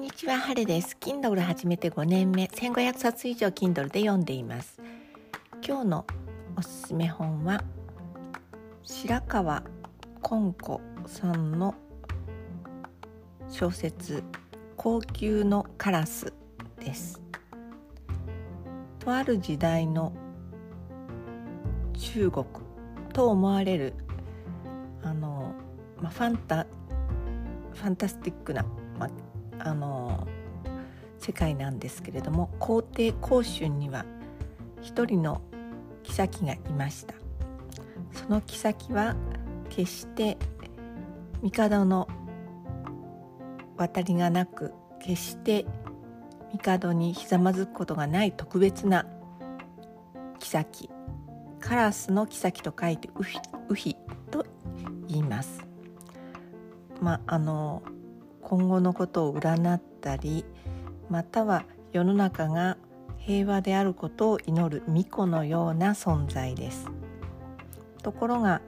んにちは、晴れです。Kindle 始めて5年目、1500冊以上 Kindle で読んでいます。今日のおすすめ本は白川金子さんの小説高級のカラスですとある時代の中国と思われるあの、まあ、ファンタファンタスティックな、まあ、あの世界なんですけれども皇帝光春には一人の妃がいましたその妃は決して帝の渡りがなく決して帝にひざまずくことがない特別な妃カラスの妃と書いてウヒウヒと言います。まああの今後のことを占ったりまたは世の中が平和であることを祈る巫女のような存在です。ところが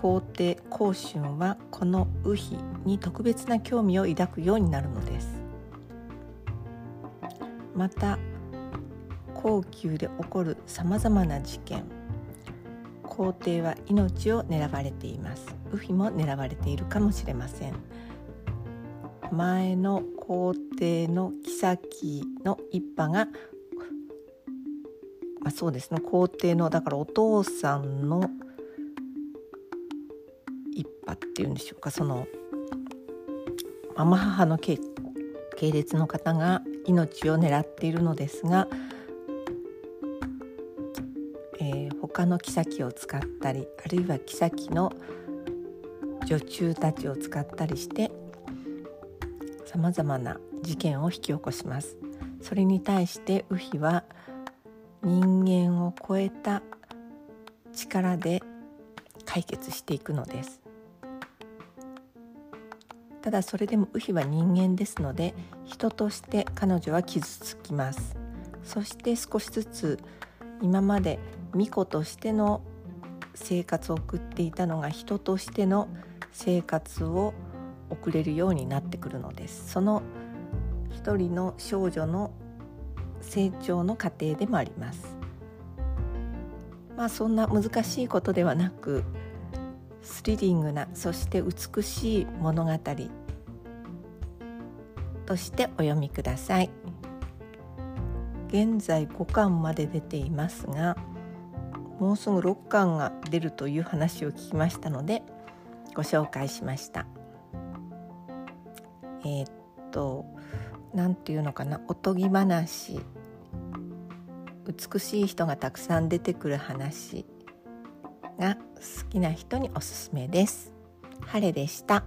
皇帝光春はこの右妃に特別な興味を抱くようになるのです。また皇宮で起こるさまざまな事件皇帝は命を狙われています。右妃も狙われているかもしれません。前の皇帝の妃の一派が、まあ、そうですね皇帝のだからお父さんの一派っていうんでしょうかそのママ母の系列の方が命を狙っているのですが、えー、他の妃を使ったりあるいは妃の女中たちを使ったりしてさまざまな事件を引き起こします。それに対してウヒは人間を超えた力で解決していくのです。ただそれでもウヒは人間ですので人として彼女は傷つきます。そして少しずつ今まで巫女としての生活を送っていたのが人としての生活を送れるようになってくるのです。その一人の少女の成長の過程でもあります。まあそんな難しいことではなくスリリングなそして美しい物語としてお読みください。現在5巻まで出ていますがもうすぐ6巻が出るという話を聞きましたのでご紹介しました。えー、っと何て言うのかなおとぎ話美しい人がたくさん出てくる話が好きな人におすすめです。晴れでした。